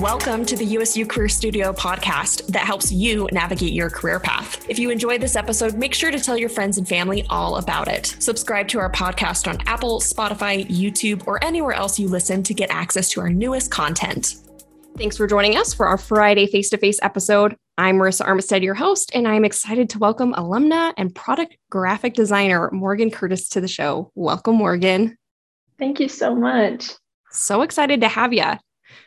Welcome to the USU Career Studio podcast that helps you navigate your career path. If you enjoyed this episode, make sure to tell your friends and family all about it. Subscribe to our podcast on Apple, Spotify, YouTube, or anywhere else you listen to get access to our newest content. Thanks for joining us for our Friday face to face episode. I'm Marissa Armistead, your host, and I'm excited to welcome alumna and product graphic designer Morgan Curtis to the show. Welcome, Morgan. Thank you so much. So excited to have you.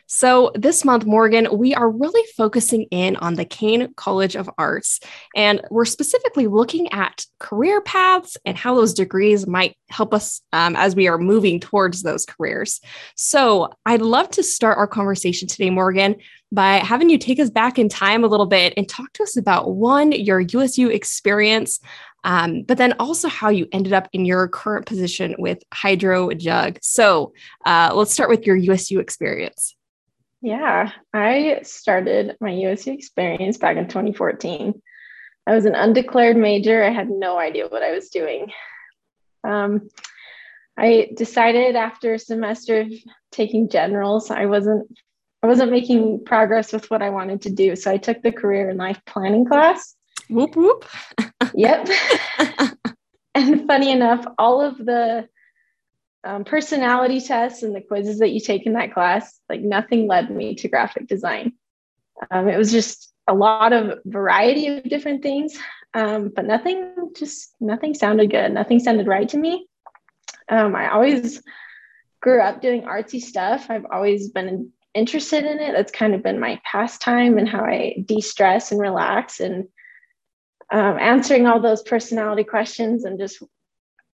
So, this month, Morgan, we are really focusing in on the Caine College of Arts, and we're specifically looking at career paths and how those degrees might help us um, as we are moving towards those careers. So, I'd love to start our conversation today, Morgan, by having you take us back in time a little bit and talk to us about one, your USU experience, um, but then also how you ended up in your current position with HydroJug. So uh, let's start with your USU experience. Yeah, I started my USU experience back in 2014. I was an undeclared major. I had no idea what I was doing. Um, I decided after a semester of taking generals, I wasn't I wasn't making progress with what I wanted to do. So I took the career and life planning class. Whoop whoop. yep. and funny enough, all of the um, personality tests and the quizzes that you take in that class, like nothing led me to graphic design. Um, it was just a lot of variety of different things, um, but nothing, just nothing sounded good. Nothing sounded right to me. Um, I always grew up doing artsy stuff. I've always been interested in it. That's kind of been my pastime and how I de stress and relax. And um, answering all those personality questions and just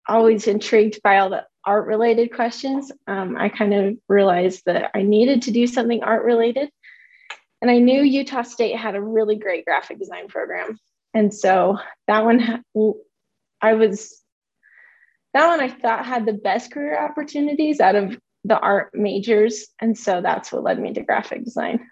always intrigued by all the art related questions, um, I kind of realized that I needed to do something art related. And I knew Utah State had a really great graphic design program. And so that one, I was, that one I thought had the best career opportunities out of the art majors. And so that's what led me to graphic design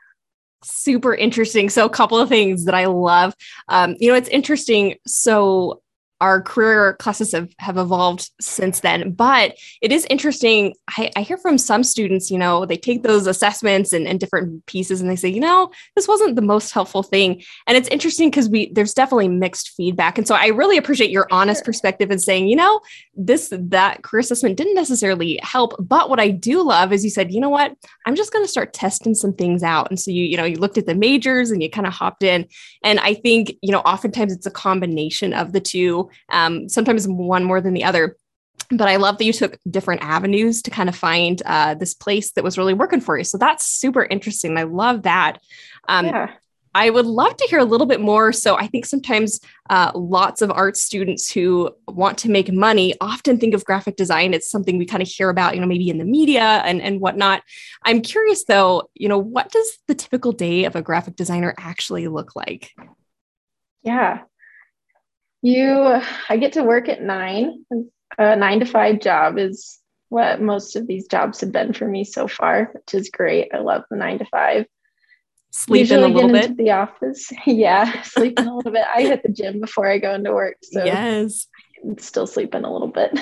super interesting. So, a couple of things that I love. Um, you know, it's interesting. So, our career classes have, have evolved since then. But it is interesting. I, I, hear from some students, you know, they take those assessments and, and different pieces and they say, you know, this wasn't the most helpful thing. And it's interesting because we there's definitely mixed feedback. And so I really appreciate your honest sure. perspective in saying, you know, this that career assessment didn't necessarily help. But what I do love is you said, you know what, I'm just going to start testing some things out. And so you, you know, you looked at the majors and you kind of hopped in. And I think, you know, oftentimes it's a combination of the two um, sometimes one more than the other. But I love that you took different avenues to kind of find uh, this place that was really working for you. So that's super interesting. I love that. Um, yeah. I would love to hear a little bit more. So I think sometimes uh, lots of art students who want to make money often think of graphic design. It's something we kind of hear about, you know, maybe in the media and, and whatnot. I'm curious though, you know, what does the typical day of a graphic designer actually look like? Yeah, you, I get to work at nine. A nine to five job is what most of these jobs have been for me so far, which is great. I love the nine to five. Sleeping a little bit. the office, yeah, sleeping a little bit. I hit the gym before I go into work, so yes, I'm still sleeping a little bit.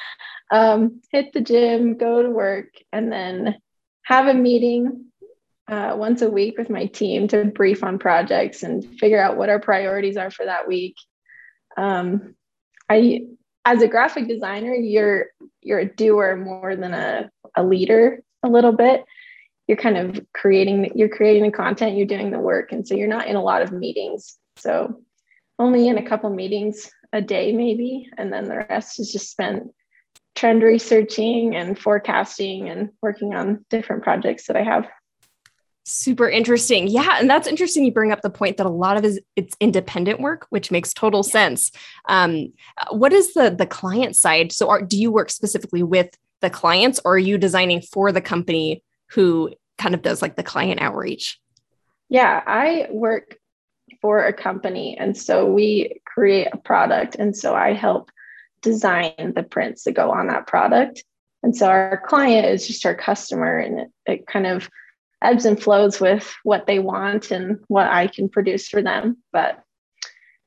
um, hit the gym, go to work, and then have a meeting uh, once a week with my team to brief on projects and figure out what our priorities are for that week um, I as a graphic designer, you're you're a doer more than a, a leader a little bit. You're kind of creating you're creating the content, you're doing the work. And so you're not in a lot of meetings. So only in a couple meetings a day, maybe. And then the rest is just spent trend researching and forecasting and working on different projects that I have. Super interesting. Yeah. And that's interesting. You bring up the point that a lot of it is it's independent work, which makes total sense. Um, what is the the client side? So are, do you work specifically with the clients or are you designing for the company who kind of does like the client outreach? Yeah, I work for a company. And so we create a product. And so I help design the prints that go on that product. And so our client is just our customer and it, it kind of ebbs and flows with what they want and what I can produce for them. But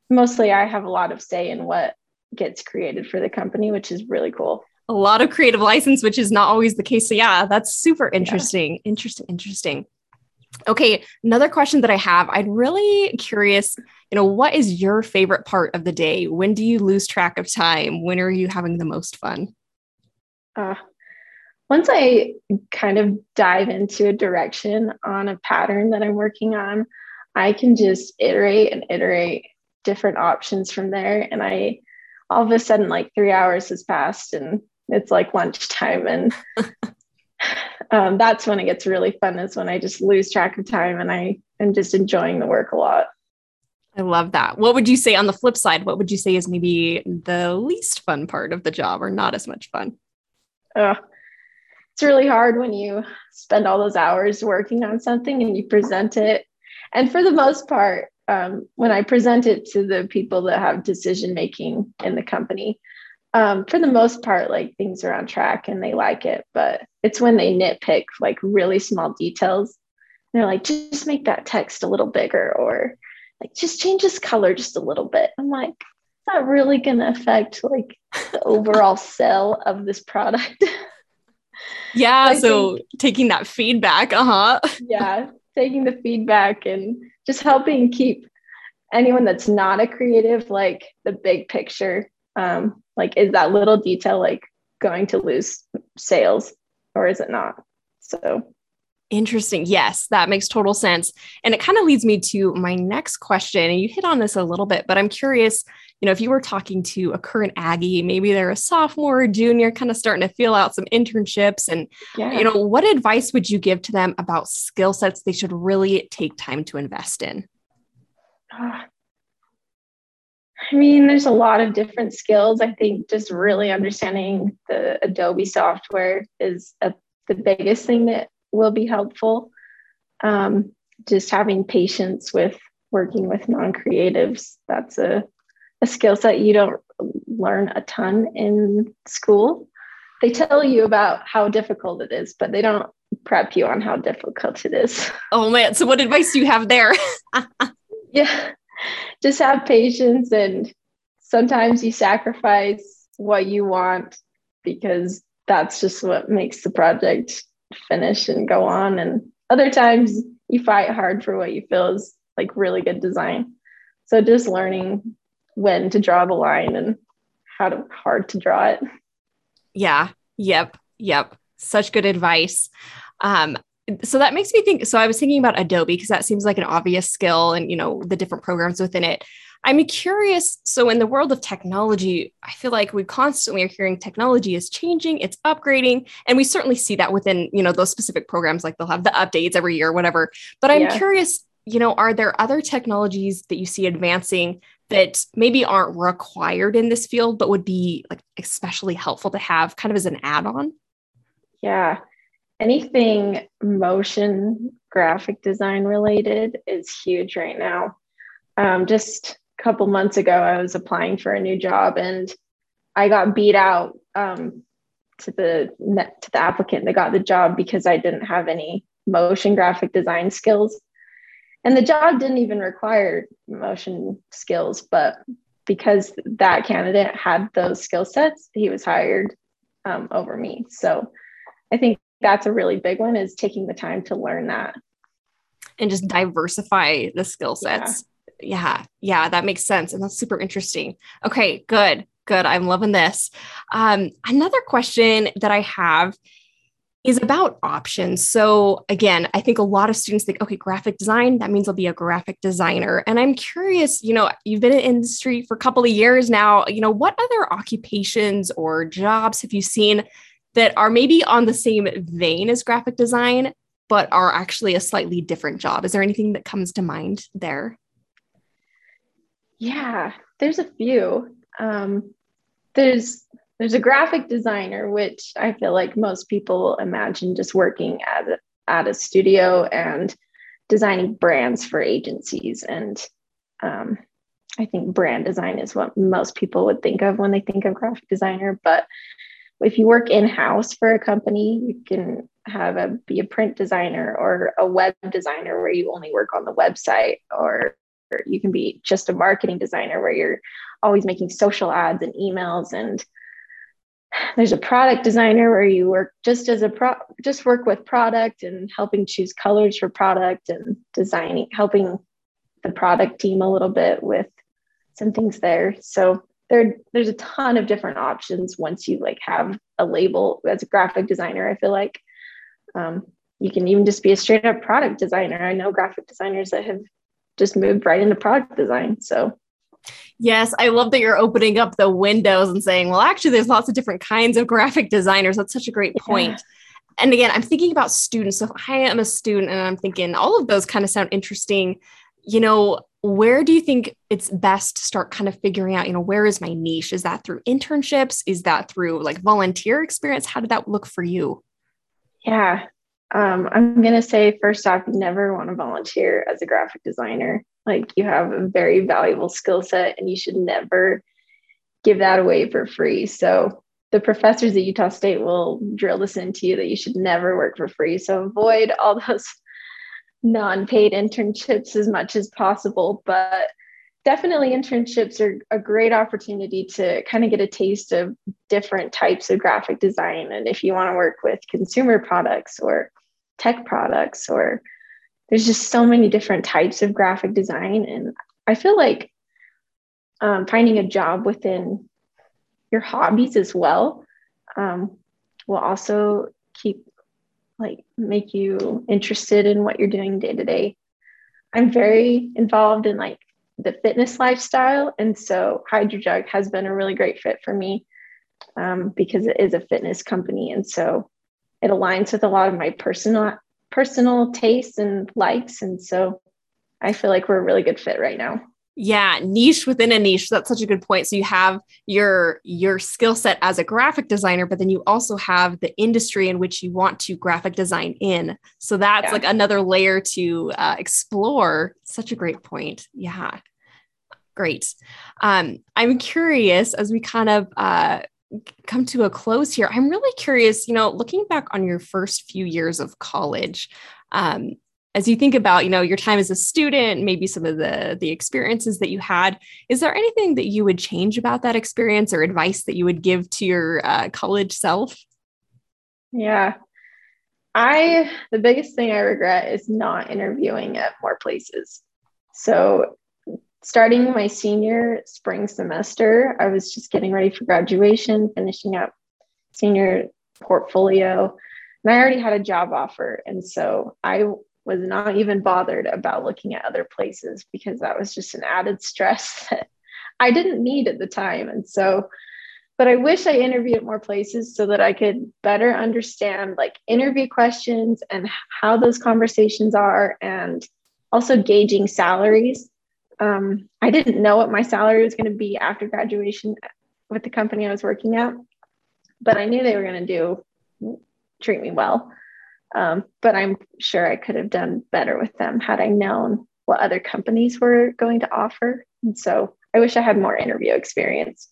mostly I have a lot of say in what gets created for the company, which is really cool. A lot of creative license, which is not always the case. So, yeah, that's super interesting. Yeah. Interesting, interesting. Okay, another question that I have. I'm really curious, you know, what is your favorite part of the day? When do you lose track of time? When are you having the most fun? Uh, once I kind of dive into a direction on a pattern that I'm working on, I can just iterate and iterate different options from there. And I all of a sudden, like three hours has passed and it's like lunchtime. And um, that's when it gets really fun, is when I just lose track of time and I am just enjoying the work a lot. I love that. What would you say on the flip side? What would you say is maybe the least fun part of the job or not as much fun? Uh, it's really hard when you spend all those hours working on something and you present it. And for the most part, um, when I present it to the people that have decision making in the company, um, for the most part, like things are on track and they like it. But it's when they nitpick like really small details. They're like, just make that text a little bigger or like just change this color just a little bit. I'm like, it's not really going to affect like the overall sell of this product. Yeah. I so think, taking that feedback, uh huh. yeah. Taking the feedback and just helping keep anyone that's not a creative, like the big picture. Um, like, is that little detail like going to lose sales or is it not? So Interesting. Yes, that makes total sense. And it kind of leads me to my next question. And you hit on this a little bit, but I'm curious, you know, if you were talking to a current Aggie, maybe they're a sophomore or junior, kind of starting to feel out some internships. And, yeah. you know, what advice would you give to them about skill sets they should really take time to invest in? I mean, there's a lot of different skills. I think just really understanding the Adobe software is a, the biggest thing that will be helpful. Um, just having patience with working with non-creatives, that's a, a skill set you don't learn a ton in school. They tell you about how difficult it is, but they don't prep you on how difficult it is. Oh man. So what advice do you have there? yeah. Just have patience and sometimes you sacrifice what you want because that's just what makes the project finish and go on. And other times you fight hard for what you feel is like really good design. So just learning when to draw the line and how to hard to draw it. Yeah. Yep. Yep. Such good advice. Um, so that makes me think. So I was thinking about Adobe because that seems like an obvious skill and you know the different programs within it. I'm curious. So, in the world of technology, I feel like we constantly are hearing technology is changing, it's upgrading, and we certainly see that within you know those specific programs. Like they'll have the updates every year, whatever. But I'm yeah. curious. You know, are there other technologies that you see advancing that maybe aren't required in this field, but would be like especially helpful to have, kind of as an add-on? Yeah, anything motion graphic design related is huge right now. Um, just couple months ago, I was applying for a new job and I got beat out um, to the to the applicant that got the job because I didn't have any motion graphic design skills. And the job didn't even require motion skills, but because that candidate had those skill sets, he was hired um, over me. So I think that's a really big one is taking the time to learn that and just diversify the skill sets yeah, yeah, that makes sense. And that's super interesting. Okay, good, good. I'm loving this. Um, another question that I have is about options. So, again, I think a lot of students think, okay, graphic design, that means I'll be a graphic designer. And I'm curious, you know, you've been in industry for a couple of years now, you know, what other occupations or jobs have you seen that are maybe on the same vein as graphic design, but are actually a slightly different job? Is there anything that comes to mind there? Yeah, there's a few. Um, there's there's a graphic designer, which I feel like most people imagine just working at a, at a studio and designing brands for agencies. And um, I think brand design is what most people would think of when they think of graphic designer. But if you work in house for a company, you can have a be a print designer or a web designer where you only work on the website or you can be just a marketing designer where you're always making social ads and emails. And there's a product designer where you work just as a pro just work with product and helping choose colors for product and designing helping the product team a little bit with some things there. So there there's a ton of different options once you like have a label as a graphic designer i feel like. Um, you can even just be a straight up product designer. I know graphic designers that have just moved right into product design so Yes, I love that you're opening up the windows and saying, well, actually, there's lots of different kinds of graphic designers. That's such a great point. Yeah. And again, I'm thinking about students. So if I am a student and I'm thinking all of those kind of sound interesting, you know, where do you think it's best to start kind of figuring out, you know, where is my niche? Is that through internships? Is that through like volunteer experience? How did that look for you? Yeah. Um, I'm going to say, first off, you never want to volunteer as a graphic designer. Like you have a very valuable skill set and you should never give that away for free. So the professors at Utah State will drill this into you that you should never work for free. So avoid all those non-paid internships as much as possible. But definitely internships are a great opportunity to kind of get a taste of different types of graphic design. And if you want to work with consumer products or tech products or there's just so many different types of graphic design. And i feel like um, finding a job within your hobbies as well um, will also keep like make you interested in what you're doing day to day. I'm very involved in like the fitness lifestyle. And so hydrojug has been a really great fit for me um, because it is a fitness company. And so it aligns with a lot of my personal personal tastes and likes. And so I feel like we're a really good fit right now. Yeah, niche within a niche. That's such a good point. So you have your your skill set as a graphic designer, but then you also have the industry in which you want to graphic design in. So that's yeah. like another layer to uh, explore. Such a great point. Yeah, great. Um, I'm curious as we kind of uh, come to a close here, I'm really curious, you know, looking back on your first few years of college, um, as you think about, you know, your time as a student, maybe some of the the experiences that you had, is there anything that you would change about that experience or advice that you would give to your uh, college self? Yeah. I the biggest thing I regret is not interviewing at more places. So starting my senior spring semester, I was just getting ready for graduation, finishing up senior portfolio, and I already had a job offer. And so I was not even bothered about looking at other places because that was just an added stress that I didn't need at the time. And so, but I wish I interviewed more places so that I could better understand like interview questions and how those conversations are and also gauging salaries um, I didn't know what my salary was going to be after graduation with the company I was working at, but I knew they were going to do treat me well. Um, but I'm sure I could have done better with them had I known what other companies were going to offer. And so I wish I had more interview experience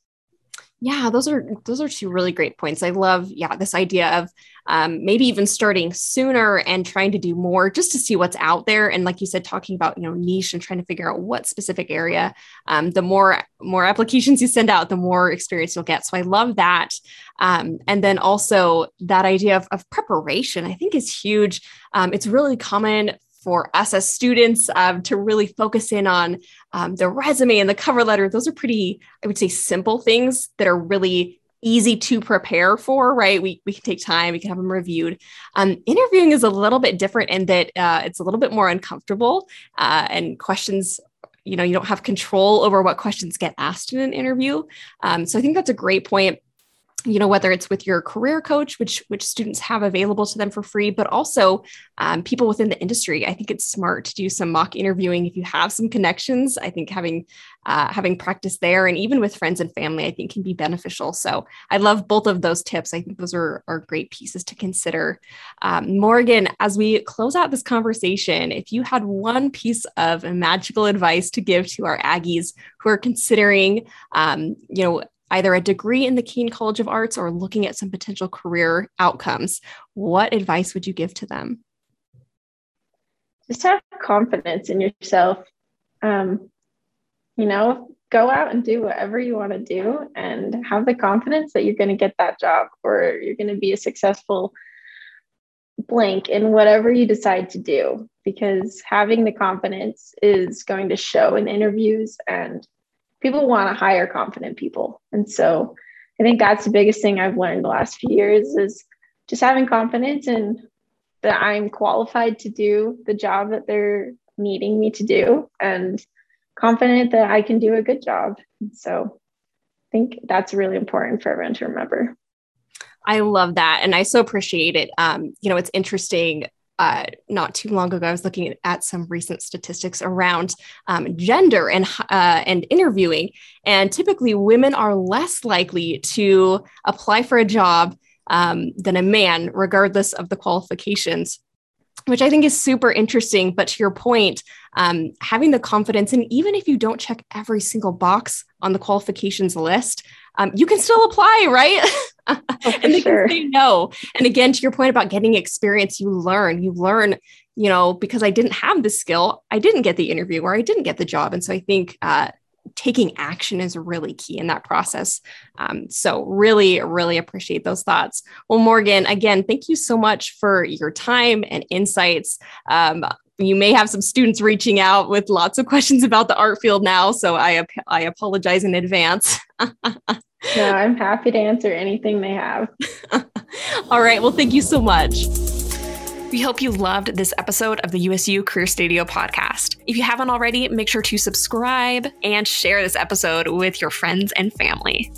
yeah those are those are two really great points i love yeah this idea of um, maybe even starting sooner and trying to do more just to see what's out there. And like you said talking about you know niche and trying to figure out what specific area um, the more more applications you send out the more experience you'll get. So i love that. Um, and then also that idea of, of preparation i think is huge. Um, it's really common for us as students um, to really focus in on um, the resume and the cover letter. Those are pretty, I would say, simple things that are really easy to prepare for, right? We, we can take time, we can have them reviewed. Um, interviewing is a little bit different in that uh, it's a little bit more uncomfortable uh, and questions you know you don't have control over what questions get asked in an interview um, so i think that's a great point you know whether it's with your career coach which which students have available to them for free but also um, people within the industry. I think it's smart to do some mock interviewing if you have some connections. I think having uh, having practice there and even with friends and family i think can be beneficial. So i love both of those tips. I think those are, are great pieces to consider. Um, morgan as we close out this conversation if you had one piece of magical advice to give to our aggies who are considering um, you know either a degree in the Caine College of Arts or looking at some potential career outcomes, what advice would you give to them? Just have confidence in yourself. Um, you know, go out and do whatever you want to do and have the confidence that you're going to get that job or you're going to be a successful blank in whatever you decide to do because having the confidence is going to show in interviews and people want to hire confident people and so i think that's the biggest thing i've learned the last few years is just having confidence in that i'm qualified to do the job that they're needing me to do and confident that I can do a good job. So I think that's really important for everyone to remember. I love that. And I so appreciate it. Um, you know, it's interesting. Uh, not too long ago, I was looking at some recent statistics around um, gender and uh, and interviewing, and typically women are less likely to apply for a job um, than a man, regardless of the qualifications which I think is super interesting. But to your point, um, having the confidence, and even if you don't check every single box on the qualifications list, um, you can still apply, right? Oh, and they sure. can say no. And again, to your point about getting experience, you learn, you learn, you know, because I didn't have the skill, I didn't get the interview or I didn't get the job. And so I think uh, taking action is really key in that process. Um, so, really, really appreciate those thoughts. Well, Morgan, again, thank you so much for your time and insights. Um, you may have some students reaching out with lots of questions about the art field now, so I, I apologize in advance. no, I'm happy to answer anything they have. All right. Well, thank you so much. We hope you loved this episode of the USU Career Studio podcast. If you haven't already, make sure to subscribe and share this episode with your friends and family.